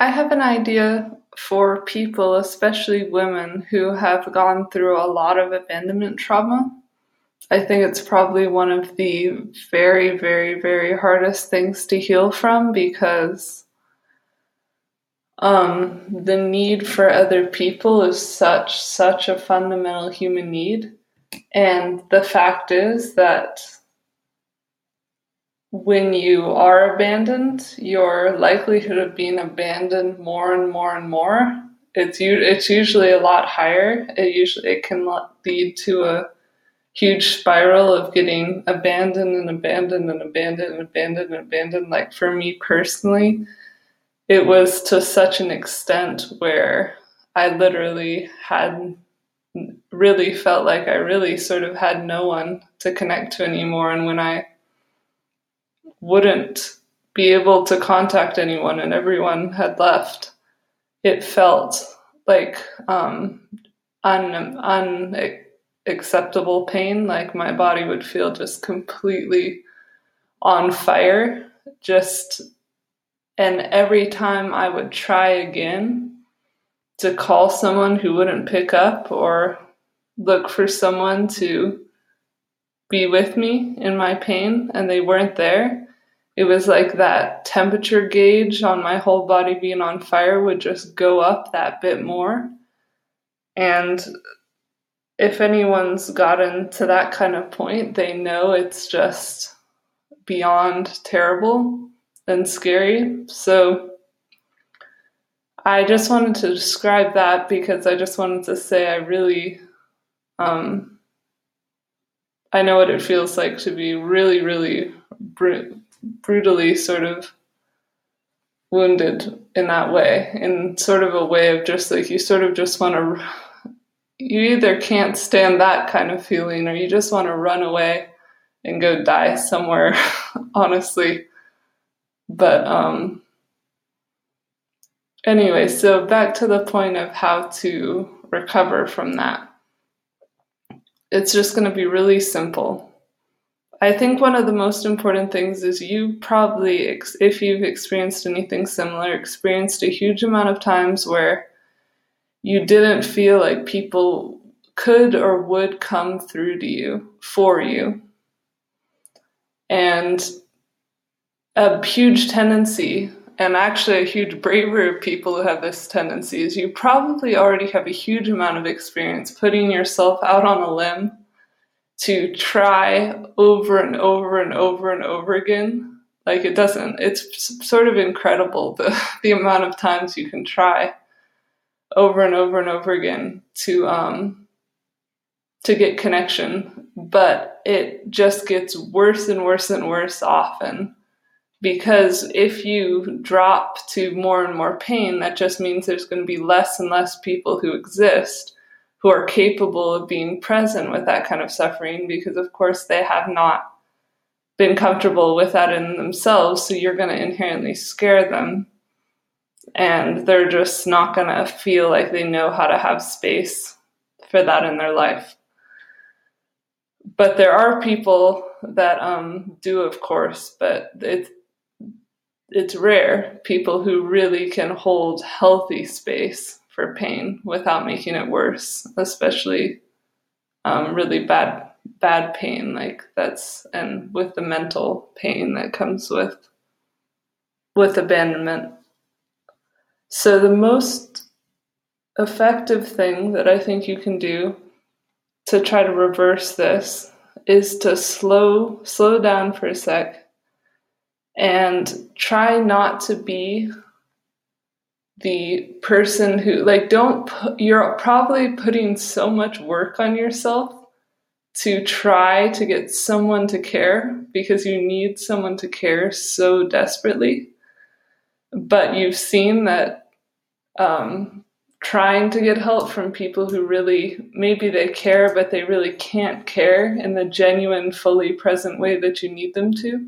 I have an idea for people, especially women, who have gone through a lot of abandonment trauma. I think it's probably one of the very, very, very hardest things to heal from because um, the need for other people is such, such a fundamental human need. And the fact is that when you are abandoned, your likelihood of being abandoned more and more and more, it's it's usually a lot higher. It usually it can lead to a huge spiral of getting abandoned and abandoned and abandoned and abandoned and abandoned. Like for me personally, it was to such an extent where I literally had really felt like I really sort of had no one to connect to anymore. And when I wouldn't be able to contact anyone and everyone had left, it felt like um, un, unacceptable pain. Like my body would feel just completely on fire. Just, and every time I would try again to call someone who wouldn't pick up or look for someone to be with me in my pain and they weren't there it was like that temperature gauge on my whole body being on fire would just go up that bit more. And if anyone's gotten to that kind of point, they know it's just beyond terrible and scary. So I just wanted to describe that because I just wanted to say I really um, I know what it feels like to be really, really br- brutally sort of wounded in that way, in sort of a way of just like you sort of just want to, you either can't stand that kind of feeling or you just want to run away and go die somewhere, honestly. But, um, anyway, so back to the point of how to recover from that. It's just going to be really simple. I think one of the most important things is you probably, if you've experienced anything similar, experienced a huge amount of times where you didn't feel like people could or would come through to you for you. And a huge tendency, and actually a huge bravery of people who have this tendency, is you probably already have a huge amount of experience putting yourself out on a limb to try over and over and over and over again. Like it doesn't, it's sort of incredible the, the amount of times you can try over and over and over again to, um, to get connection, but it just gets worse and worse and worse often. Because if you drop to more and more pain, that just means there's going to be less and less people who exist who are capable of being present with that kind of suffering because, of course, they have not been comfortable with that in themselves. So you're going to inherently scare them. And they're just not going to feel like they know how to have space for that in their life. But there are people that um, do, of course, but it's it's rare people who really can hold healthy space for pain without making it worse, especially um, really bad bad pain like that's and with the mental pain that comes with with abandonment. So the most effective thing that I think you can do to try to reverse this is to slow slow down for a sec and try not to be the person who like don't put, you're probably putting so much work on yourself to try to get someone to care because you need someone to care so desperately. But you've seen that um, trying to get help from people who really maybe they care but they really can't care in the genuine fully present way that you need them to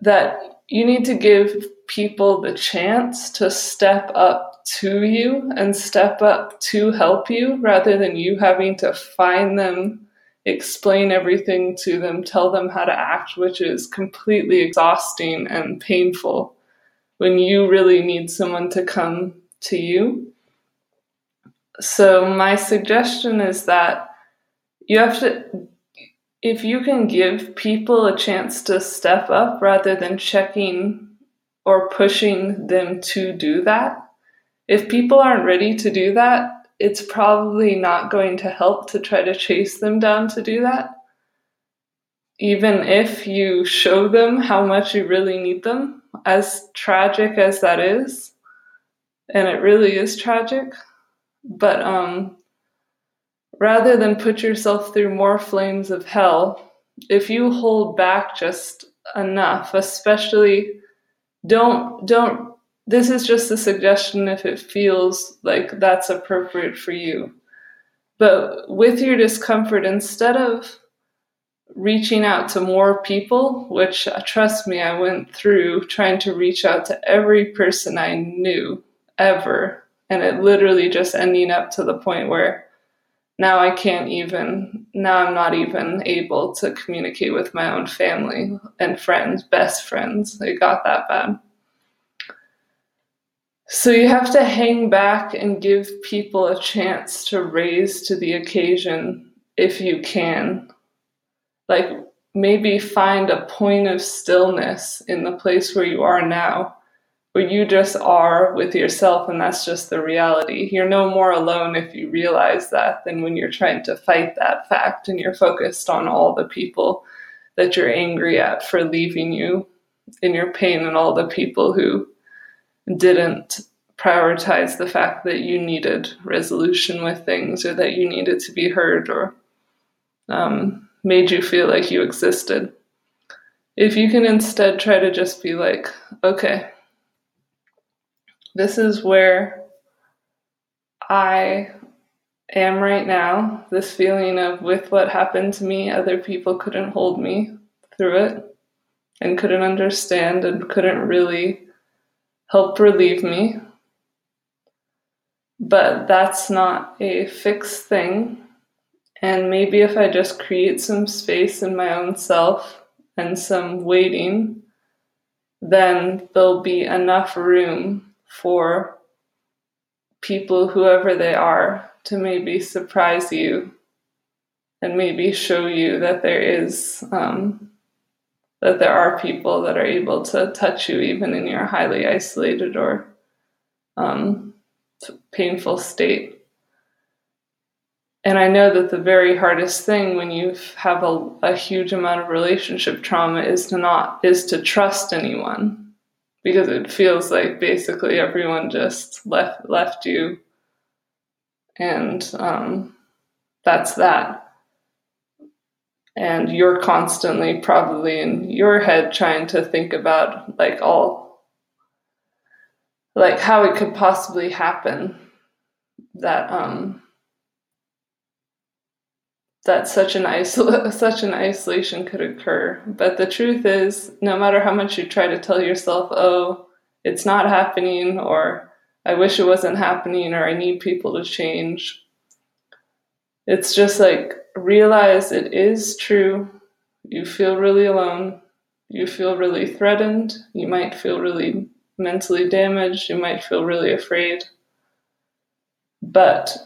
that you need to give people the chance to step up to you and step up to help you rather than you having to find them, explain everything to them, tell them how to act, which is completely exhausting and painful when you really need someone to come to you. So, my suggestion is that you have to, if you can give people a chance to step up rather than checking or pushing them to do that, if people aren't ready to do that, it's probably not going to help to try to chase them down to do that. Even if you show them how much you really need them, as tragic as that is, and it really is tragic, but um, rather than put yourself through more flames of hell, if you hold back just enough, especially don't don't this is just a suggestion if it feels like that's appropriate for you. But with your discomfort, instead of reaching out to more people, which uh, trust me, I went through trying to reach out to every person I knew ever and it literally just ending up to the point where now I can't even, now I'm not even able to communicate with my own family and friends, best friends. It got that bad. So you have to hang back and give people a chance to raise to the occasion if you can. Like maybe find a point of stillness in the place where you are now where you just are with yourself and that's just the reality. You're no more alone if you realize that than when you're trying to fight that fact and you're focused on all the people that you're angry at for leaving you in your pain and all the people who didn't prioritize the fact that you needed resolution with things or that you needed to be heard or um, made you feel like you existed. If you can instead try to just be like, okay, this is where I am right now. This feeling of with what happened to me, other people couldn't hold me through it and couldn't understand and couldn't really help relieve me. But that's not a fixed thing. And maybe if I just create some space in my own self and some waiting, then there'll be enough room for people, whoever they are, to maybe surprise you and maybe show you that there is um, that there are people that are able to touch you even in your highly isolated or um, painful state. And I know that the very hardest thing when you have a, a huge amount of relationship trauma is to not is to trust anyone because it feels like basically everyone just left left you. And um, that's that. And you're constantly probably in your head trying to think about like all like how it could possibly happen that um that such an isol- such an isolation could occur. But the truth is, no matter how much you try to tell yourself, "Oh, it's not happening," or "I wish it wasn't happening," or "I need people to change," it's just like realize it is true. You feel really alone. You feel really threatened. You might feel really mentally damaged. You might feel really afraid. But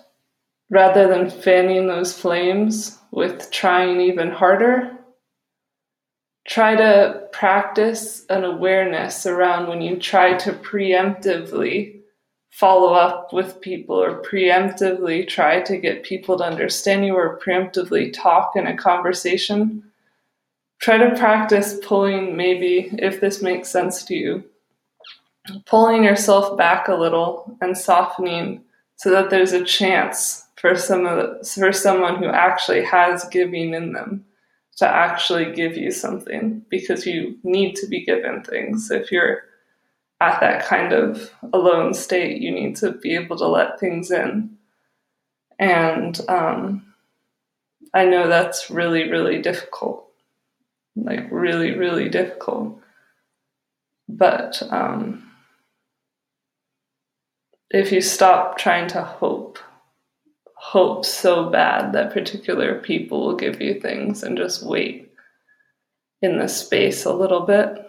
rather than fanning those flames with trying even harder, try to practice an awareness around when you try to preemptively follow up with people or preemptively try to get people to understand you or preemptively talk in a conversation. Try to practice pulling, maybe, if this makes sense to you, pulling yourself back a little and softening so that there's a chance for some of for someone who actually has giving in them to actually give you something because you need to be given things. If you're at that kind of alone state, you need to be able to let things in. And um, I know that's really, really difficult. Like, really, really difficult. But um, if you stop trying to hope hope so bad that particular people will give you things and just wait in the space a little bit.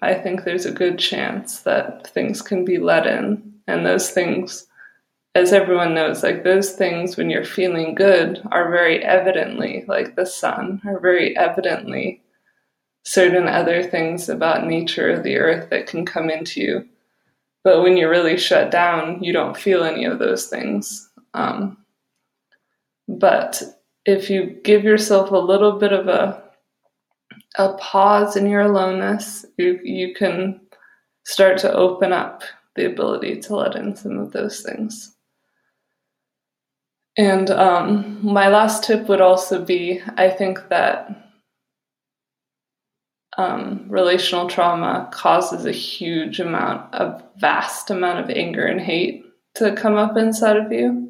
I think there's a good chance that things can be let in. And those things, as everyone knows, like those things when you're feeling good are very evidently, like the sun, are very evidently certain other things about nature of the earth that can come into you. But when you're really shut down, you don't feel any of those things. Um, but if you give yourself a little bit of a a pause in your aloneness, you you can start to open up the ability to let in some of those things. And um, my last tip would also be I think that um, relational trauma causes a huge amount, a vast amount of anger and hate to come up inside of you,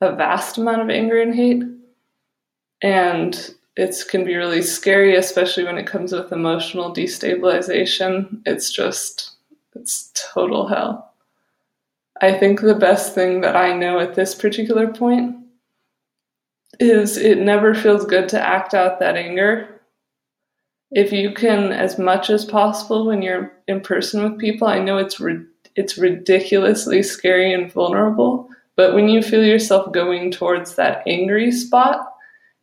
a vast amount of anger and hate. And it can be really scary, especially when it comes with emotional destabilization. It's just, it's total hell. I think the best thing that I know at this particular point is it never feels good to act out that anger. If you can, as much as possible, when you're in person with people, I know it's ri- it's ridiculously scary and vulnerable. But when you feel yourself going towards that angry spot,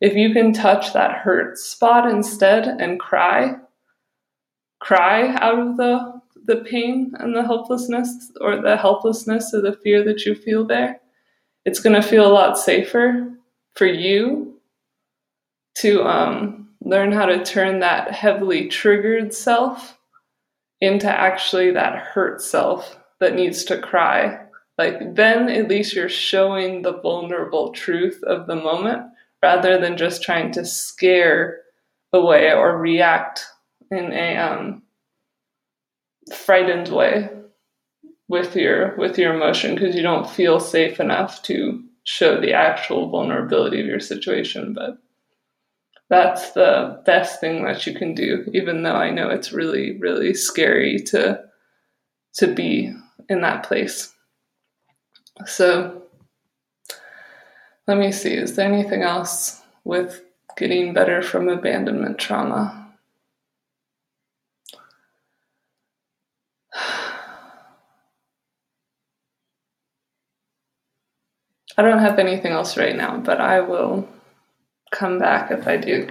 if you can touch that hurt spot instead and cry, cry out of the the pain and the helplessness or the helplessness or the fear that you feel there, it's going to feel a lot safer for you to um, learn how to turn that heavily triggered self into actually that hurt self that needs to cry. Like, then at least you're showing the vulnerable truth of the moment rather than just trying to scare away or react in a um, frightened way with your with your emotion because you don't feel safe enough to show the actual vulnerability of your situation. But that's the best thing that you can do even though i know it's really really scary to to be in that place so let me see, is there anything else with getting better from abandonment trauma? I don't have anything else right now, but I will come back if I do.